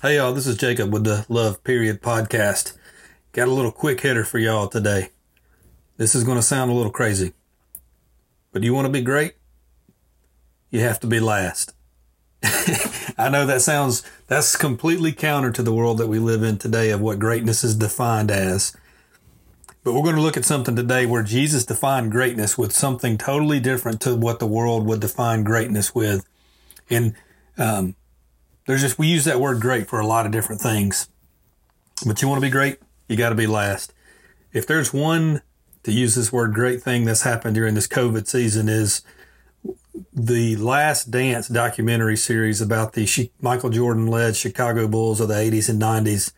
Hey y'all, this is Jacob with the Love Period podcast. Got a little quick hitter for y'all today. This is going to sound a little crazy, but you want to be great? You have to be last. I know that sounds, that's completely counter to the world that we live in today of what greatness is defined as. But we're going to look at something today where Jesus defined greatness with something totally different to what the world would define greatness with. And, um, there's just, we use that word great for a lot of different things. But you want to be great, you got to be last. If there's one, to use this word great thing that's happened during this COVID season, is the Last Dance documentary series about the Michael Jordan led Chicago Bulls of the 80s and 90s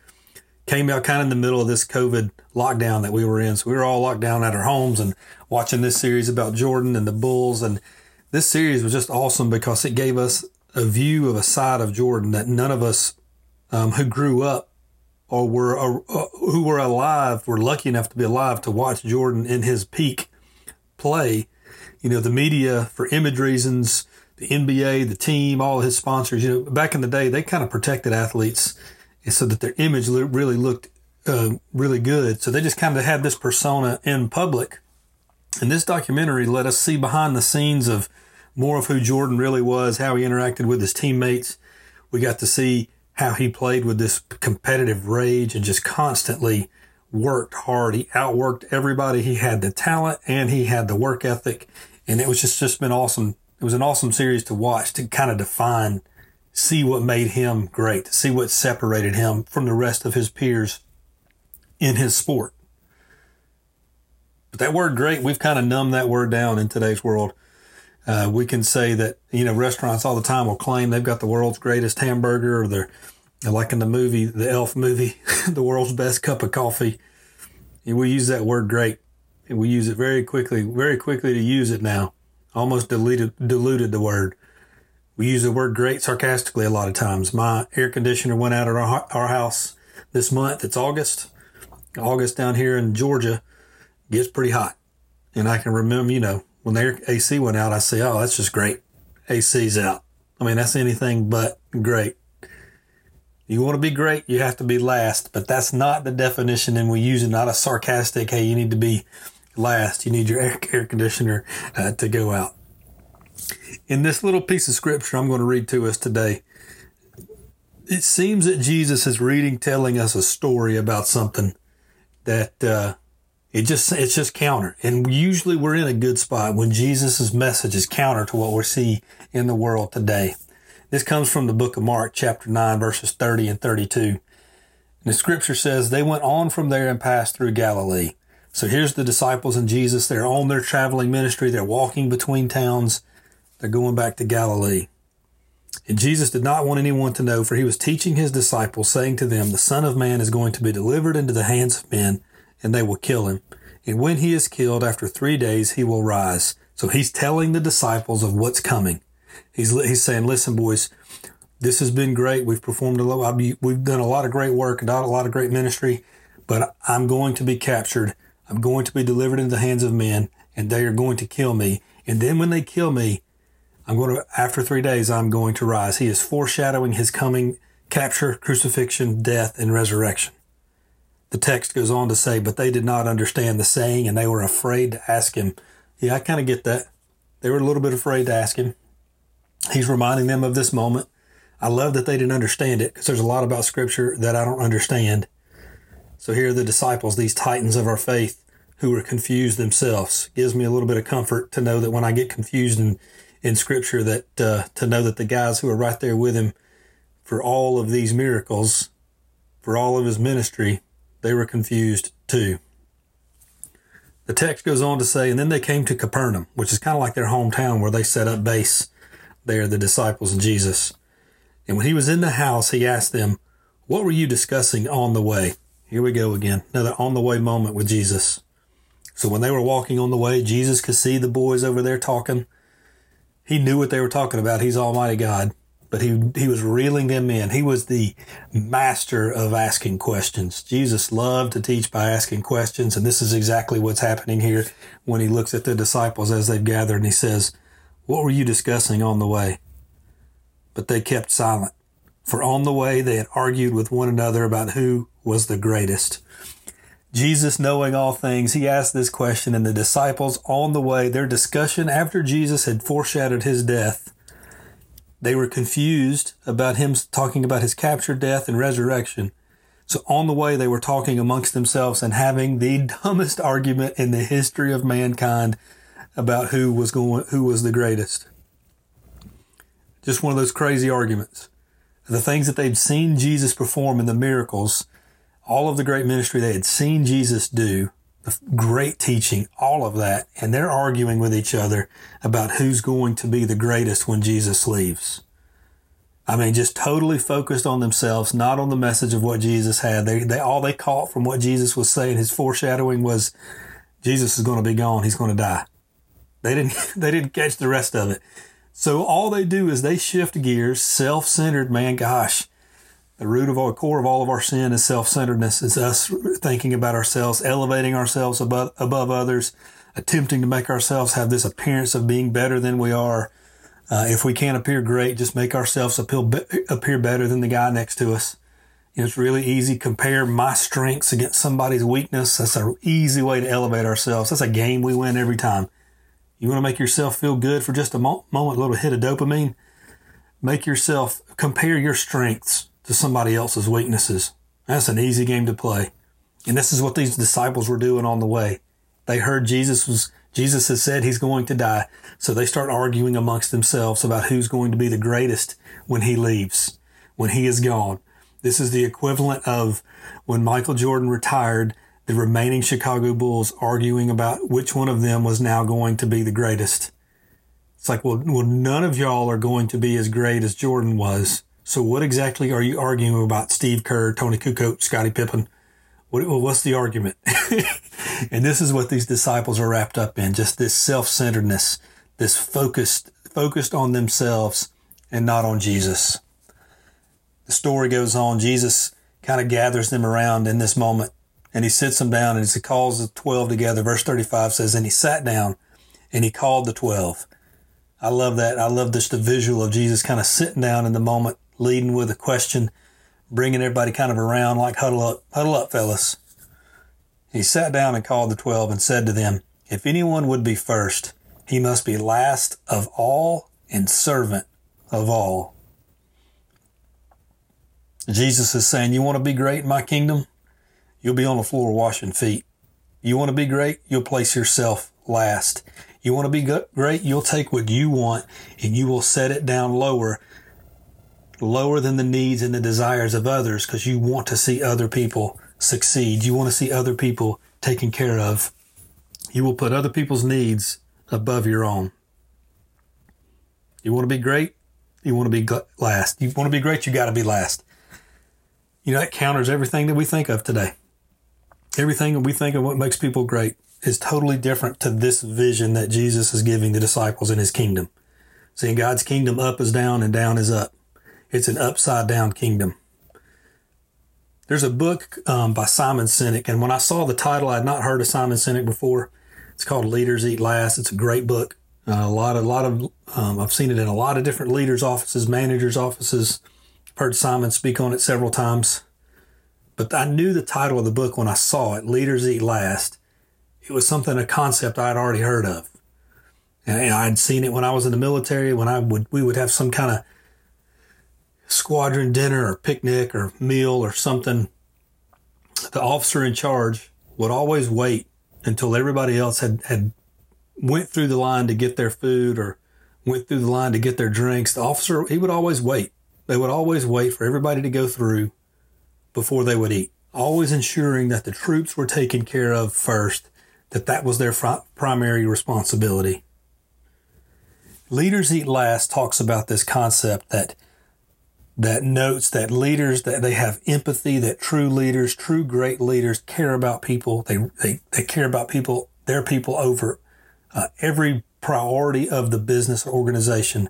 came out kind of in the middle of this COVID lockdown that we were in. So we were all locked down at our homes and watching this series about Jordan and the Bulls. And this series was just awesome because it gave us a view of a side of Jordan that none of us um, who grew up or were uh, who were alive were lucky enough to be alive to watch Jordan in his peak play. You know, the media for image reasons, the NBA, the team, all his sponsors. You know, back in the day, they kind of protected athletes so that their image really looked uh, really good. So they just kind of had this persona in public. And this documentary let us see behind the scenes of more of who Jordan really was, how he interacted with his teammates. We got to see how he played with this competitive rage and just constantly worked hard. He outworked everybody. He had the talent and he had the work ethic. And it was just, just been awesome. It was an awesome series to watch to kind of define, see what made him great, see what separated him from the rest of his peers in his sport. But that word great, we've kind of numbed that word down in today's world. Uh, we can say that, you know, restaurants all the time will claim they've got the world's greatest hamburger or they're like in the movie, the Elf movie, the world's best cup of coffee. And we use that word great. And we use it very quickly, very quickly to use it now. Almost diluted, diluted the word. We use the word great sarcastically a lot of times. My air conditioner went out at our, our house this month. It's August. August down here in Georgia gets pretty hot. And I can remember, you know, when their AC went out, I say, oh, that's just great. AC's out. I mean, that's anything but great. You want to be great, you have to be last, but that's not the definition, and we use it not a sarcastic, hey, you need to be last. You need your air, air conditioner uh, to go out. In this little piece of scripture I'm going to read to us today, it seems that Jesus is reading, telling us a story about something that uh, it just it's just counter. And usually we're in a good spot when Jesus' message is counter to what we see in the world today. This comes from the book of Mark, chapter 9, verses 30 and 32. And the scripture says, They went on from there and passed through Galilee. So here's the disciples and Jesus. They're on their traveling ministry. They're walking between towns. They're going back to Galilee. And Jesus did not want anyone to know, for he was teaching his disciples, saying to them, The Son of Man is going to be delivered into the hands of men and they will kill him. And when he is killed, after three days, he will rise. So he's telling the disciples of what's coming. He's, he's saying, listen, boys, this has been great. We've performed a lot. We've done a lot of great work and done a lot of great ministry, but I'm going to be captured. I'm going to be delivered into the hands of men and they are going to kill me. And then when they kill me, I'm going to, after three days, I'm going to rise. He is foreshadowing his coming capture, crucifixion, death, and resurrection. The text goes on to say, but they did not understand the saying and they were afraid to ask him. Yeah, I kind of get that. They were a little bit afraid to ask him. He's reminding them of this moment. I love that they didn't understand it because there's a lot about scripture that I don't understand. So here are the disciples, these titans of our faith who were confused themselves. Gives me a little bit of comfort to know that when I get confused in, in scripture that, uh, to know that the guys who are right there with him for all of these miracles, for all of his ministry, they were confused too. The text goes on to say, and then they came to Capernaum, which is kind of like their hometown where they set up base there, the disciples and Jesus. And when he was in the house, he asked them, What were you discussing on the way? Here we go again. Another on the way moment with Jesus. So when they were walking on the way, Jesus could see the boys over there talking. He knew what they were talking about. He's Almighty God but he he was reeling them in. He was the master of asking questions. Jesus loved to teach by asking questions, and this is exactly what's happening here when he looks at the disciples as they've gathered and he says, "What were you discussing on the way?" But they kept silent. for on the way they had argued with one another about who was the greatest. Jesus, knowing all things, he asked this question, and the disciples on the way, their discussion after Jesus had foreshadowed his death, they were confused about him talking about his capture, death, and resurrection. So on the way, they were talking amongst themselves and having the dumbest argument in the history of mankind about who was going, who was the greatest. Just one of those crazy arguments. The things that they'd seen Jesus perform in the miracles, all of the great ministry they had seen Jesus do, the great teaching, all of that, and they're arguing with each other about who's going to be the greatest when Jesus leaves. I mean, just totally focused on themselves, not on the message of what Jesus had. They, they all they caught from what Jesus was saying, his foreshadowing was Jesus is going to be gone. He's going to die. They didn't they didn't catch the rest of it. So all they do is they shift gears, self-centered. Man, gosh, the root of our core of all of our sin is self-centeredness. is us thinking about ourselves, elevating ourselves above above others, attempting to make ourselves have this appearance of being better than we are uh, if we can't appear great, just make ourselves appear, appear better than the guy next to us. You know, it's really easy. Compare my strengths against somebody's weakness. That's an easy way to elevate ourselves. That's a game we win every time. You want to make yourself feel good for just a mo- moment, a little hit of dopamine? Make yourself compare your strengths to somebody else's weaknesses. That's an easy game to play. And this is what these disciples were doing on the way. They heard Jesus was Jesus has said he's going to die. So they start arguing amongst themselves about who's going to be the greatest when he leaves, when he is gone. This is the equivalent of when Michael Jordan retired, the remaining Chicago Bulls arguing about which one of them was now going to be the greatest. It's like, well, well, none of y'all are going to be as great as Jordan was. So what exactly are you arguing about Steve Kerr, Toni Kukoč, Scottie Pippen? What, what's the argument? and this is what these disciples are wrapped up in just this self centeredness, this focused, focused on themselves and not on Jesus. The story goes on. Jesus kind of gathers them around in this moment and he sits them down and he calls the 12 together. Verse 35 says, And he sat down and he called the 12. I love that. I love just the visual of Jesus kind of sitting down in the moment, leading with a question bringing everybody kind of around like huddle up, huddle up, fellas. He sat down and called the twelve and said to them, If anyone would be first, he must be last of all and servant of all. Jesus is saying, You want to be great in my kingdom? You'll be on the floor washing feet. You want to be great? You'll place yourself last. You want to be great? You'll take what you want and you will set it down lower lower than the needs and the desires of others because you want to see other people succeed. You want to see other people taken care of. You will put other people's needs above your own. You want to be great? You want to be last. You want to be great? You got to be last. You know, that counters everything that we think of today. Everything that we think of what makes people great is totally different to this vision that Jesus is giving the disciples in his kingdom. Seeing God's kingdom up is down and down is up. It's an upside down kingdom. There's a book um, by Simon Sinek, and when I saw the title, I had not heard of Simon Sinek before. It's called Leaders Eat Last. It's a great book. Uh, a lot, a lot of, um, I've seen it in a lot of different leaders' offices, managers' offices. I've heard Simon speak on it several times. But I knew the title of the book when I saw it, Leaders Eat Last. It was something, a concept I had already heard of. And I'd seen it when I was in the military, when I would, we would have some kind of squadron dinner or picnic or meal or something, the officer in charge would always wait until everybody else had, had went through the line to get their food or went through the line to get their drinks. The officer, he would always wait. They would always wait for everybody to go through before they would eat, always ensuring that the troops were taken care of first, that that was their fr- primary responsibility. Leaders Eat Last talks about this concept that that notes that leaders that they have empathy, that true leaders, true great leaders care about people. They, they, they care about people, their people over uh, every priority of the business or organization.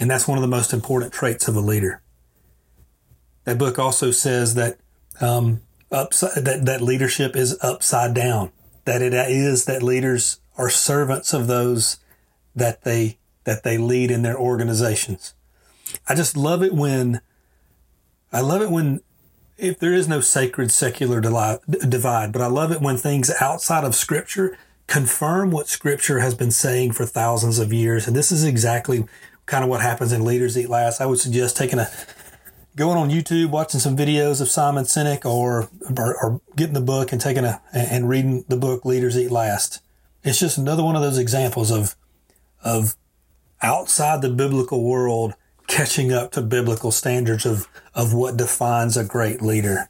And that's one of the most important traits of a leader. That book also says that, um, upside, that, that leadership is upside down, that it is that leaders are servants of those that they, that they lead in their organizations. I just love it when I love it when, if there is no sacred secular divide, but I love it when things outside of Scripture confirm what Scripture has been saying for thousands of years. And this is exactly kind of what happens in Leaders Eat Last. I would suggest taking a going on YouTube, watching some videos of Simon Sinek, or, or, or getting the book and taking a and reading the book Leaders Eat Last. It's just another one of those examples of of outside the biblical world catching up to biblical standards of of what defines a great leader.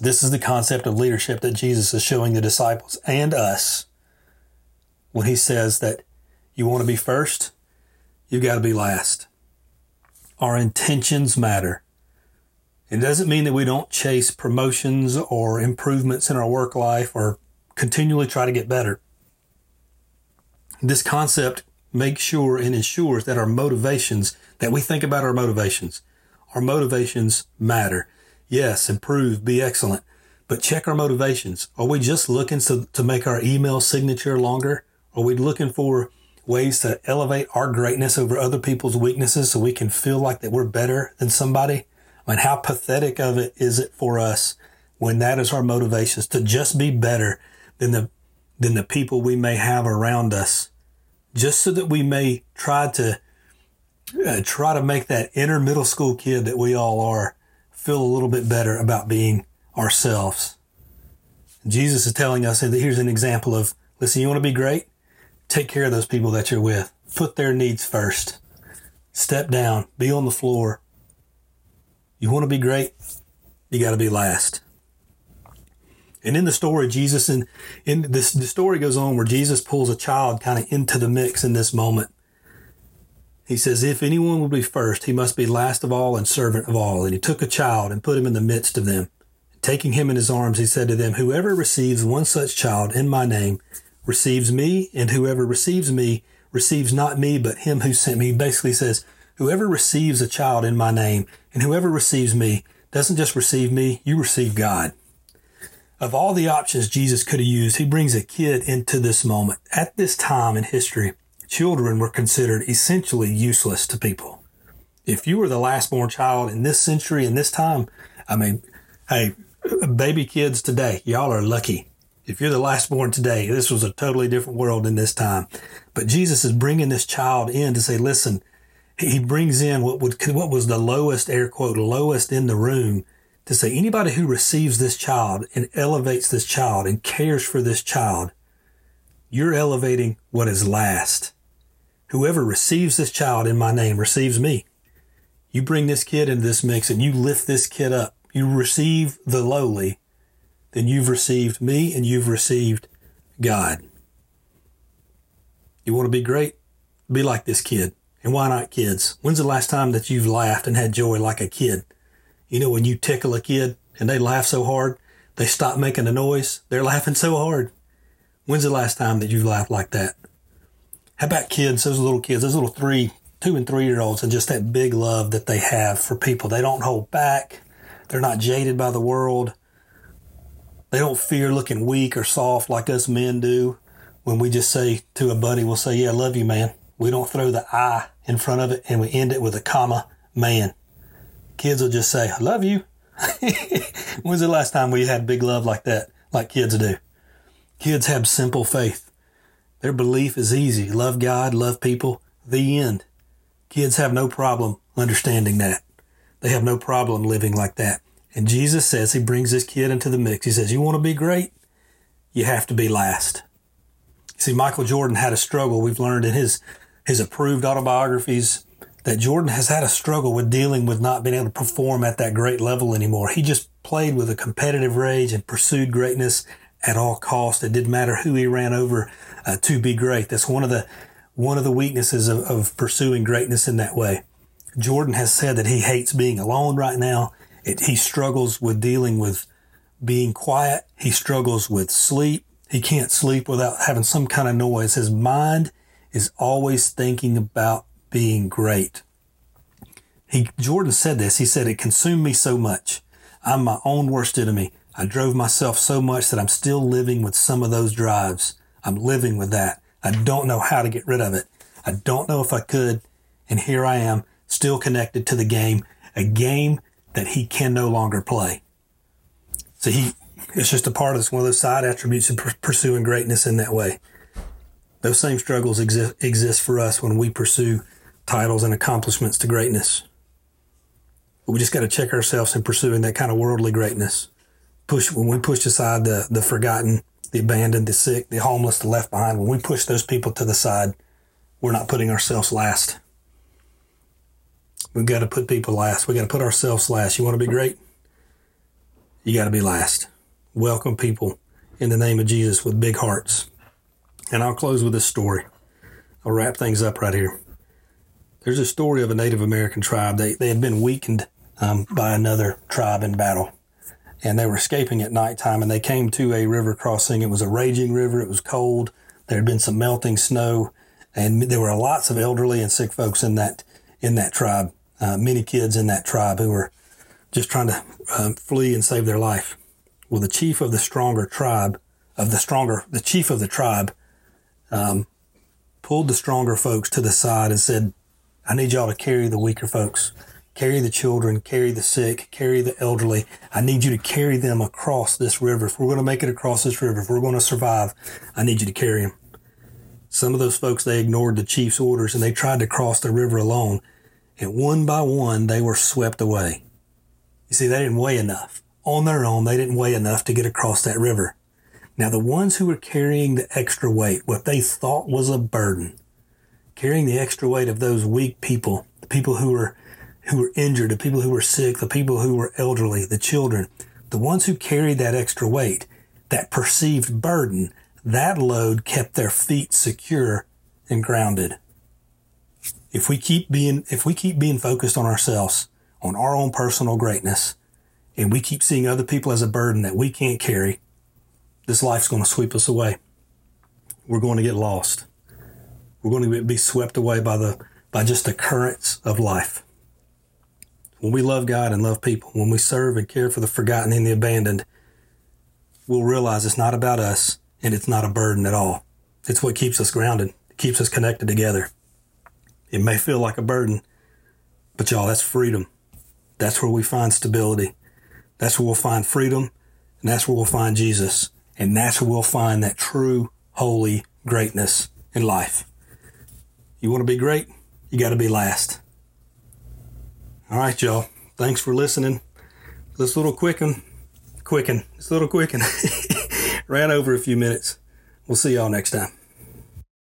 This is the concept of leadership that Jesus is showing the disciples and us when he says that you want to be first, you've got to be last. Our intentions matter. It doesn't mean that we don't chase promotions or improvements in our work life or continually try to get better. This concept makes sure and ensures that our motivations, that we think about our motivations, our motivations matter. Yes, improve, be excellent, but check our motivations. Are we just looking to, to make our email signature longer? Are we looking for ways to elevate our greatness over other people's weaknesses so we can feel like that we're better than somebody? I mean, how pathetic of it is it for us when that is our motivations to just be better than the than the people we may have around us, just so that we may try to uh, try to make that inner middle school kid that we all are feel a little bit better about being ourselves. Jesus is telling us that here's an example of listen, you want to be great? Take care of those people that you're with. Put their needs first. Step down. Be on the floor. You want to be great? You got to be last. And in the story, Jesus and in this the story goes on where Jesus pulls a child kind of into the mix in this moment. He says, If anyone will be first, he must be last of all and servant of all. And he took a child and put him in the midst of them. Taking him in his arms, he said to them, Whoever receives one such child in my name receives me, and whoever receives me receives not me, but him who sent me. He basically says, whoever receives a child in my name, and whoever receives me, doesn't just receive me, you receive God. Of all the options Jesus could have used, he brings a kid into this moment. At this time in history, children were considered essentially useless to people. If you were the last born child in this century, in this time, I mean, hey, baby kids today, y'all are lucky. If you're the last born today, this was a totally different world in this time. But Jesus is bringing this child in to say, listen, he brings in what would, what was the lowest air quote, lowest in the room to say anybody who receives this child and elevates this child and cares for this child, you're elevating what is last. Whoever receives this child in my name receives me. You bring this kid into this mix and you lift this kid up. You receive the lowly then you've received me and you've received God. You want to be great? Be like this kid. And why not kids? When's the last time that you've laughed and had joy like a kid? You know, when you tickle a kid and they laugh so hard, they stop making a noise. They're laughing so hard. When's the last time that you've laughed like that? How about kids, those little kids, those little three, two and three year olds, and just that big love that they have for people? They don't hold back. They're not jaded by the world. They don't fear looking weak or soft like us men do. When we just say to a buddy, we'll say, Yeah, I love you, man. We don't throw the I in front of it and we end it with a comma, man. Kids will just say, I love you. When's the last time we had big love like that, like kids do? Kids have simple faith. Their belief is easy. Love God, love people. The end. Kids have no problem understanding that. They have no problem living like that. And Jesus says, He brings this kid into the mix. He says, You want to be great? You have to be last. See, Michael Jordan had a struggle. We've learned in his, his approved autobiographies that Jordan has had a struggle with dealing with not being able to perform at that great level anymore. He just played with a competitive rage and pursued greatness at all costs. It didn't matter who he ran over uh, to be great. That's one of the one of the weaknesses of, of pursuing greatness in that way. Jordan has said that he hates being alone right now. It, he struggles with dealing with being quiet. He struggles with sleep. He can't sleep without having some kind of noise. His mind is always thinking about being great. He, Jordan said this. He said, it consumed me so much. I'm my own worst enemy. I drove myself so much that I'm still living with some of those drives. I'm living with that. I don't know how to get rid of it. I don't know if I could. And here I am, still connected to the game, a game that he can no longer play. So he, it's just a part of this, one of those side attributes of pursuing greatness in that way. Those same struggles exist, exist for us when we pursue titles and accomplishments to greatness. But we just got to check ourselves in pursuing that kind of worldly greatness. Push when we push aside the the forgotten, the abandoned, the sick, the homeless, the left behind. When we push those people to the side, we're not putting ourselves last. We've got to put people last. We got to put ourselves last. You want to be great? You got to be last. Welcome people in the name of Jesus with big hearts. And I'll close with this story. I'll wrap things up right here. There's a story of a Native American tribe. They, they had been weakened um, by another tribe in battle. And they were escaping at nighttime and they came to a river crossing. It was a raging river. It was cold. There had been some melting snow and there were lots of elderly and sick folks in that, in that tribe. Uh, many kids in that tribe who were just trying to um, flee and save their life. Well, the chief of the stronger tribe, of the stronger, the chief of the tribe, um, pulled the stronger folks to the side and said, I need y'all to carry the weaker folks, carry the children, carry the sick, carry the elderly. I need you to carry them across this river. If we're going to make it across this river, if we're going to survive, I need you to carry them. Some of those folks, they ignored the chief's orders and they tried to cross the river alone. And one by one, they were swept away. You see, they didn't weigh enough. On their own, they didn't weigh enough to get across that river. Now, the ones who were carrying the extra weight, what they thought was a burden, carrying the extra weight of those weak people, the people who were who were injured, the people who were sick, the people who were elderly, the children, the ones who carried that extra weight, that perceived burden, that load kept their feet secure and grounded. If we keep being if we keep being focused on ourselves, on our own personal greatness, and we keep seeing other people as a burden that we can't carry, this life's going to sweep us away. We're going to get lost. We're going to be swept away by the by just the currents of life. When we love God and love people, when we serve and care for the forgotten and the abandoned, we'll realize it's not about us and it's not a burden at all. It's what keeps us grounded, it keeps us connected together. It may feel like a burden, but y'all, that's freedom. That's where we find stability. That's where we'll find freedom, and that's where we'll find Jesus. And that's where we'll find that true, holy greatness in life. You want to be great? You got to be last. All right, y'all. Thanks for listening. This little quicken, quicken, this little quicken ran over a few minutes. We'll see y'all next time.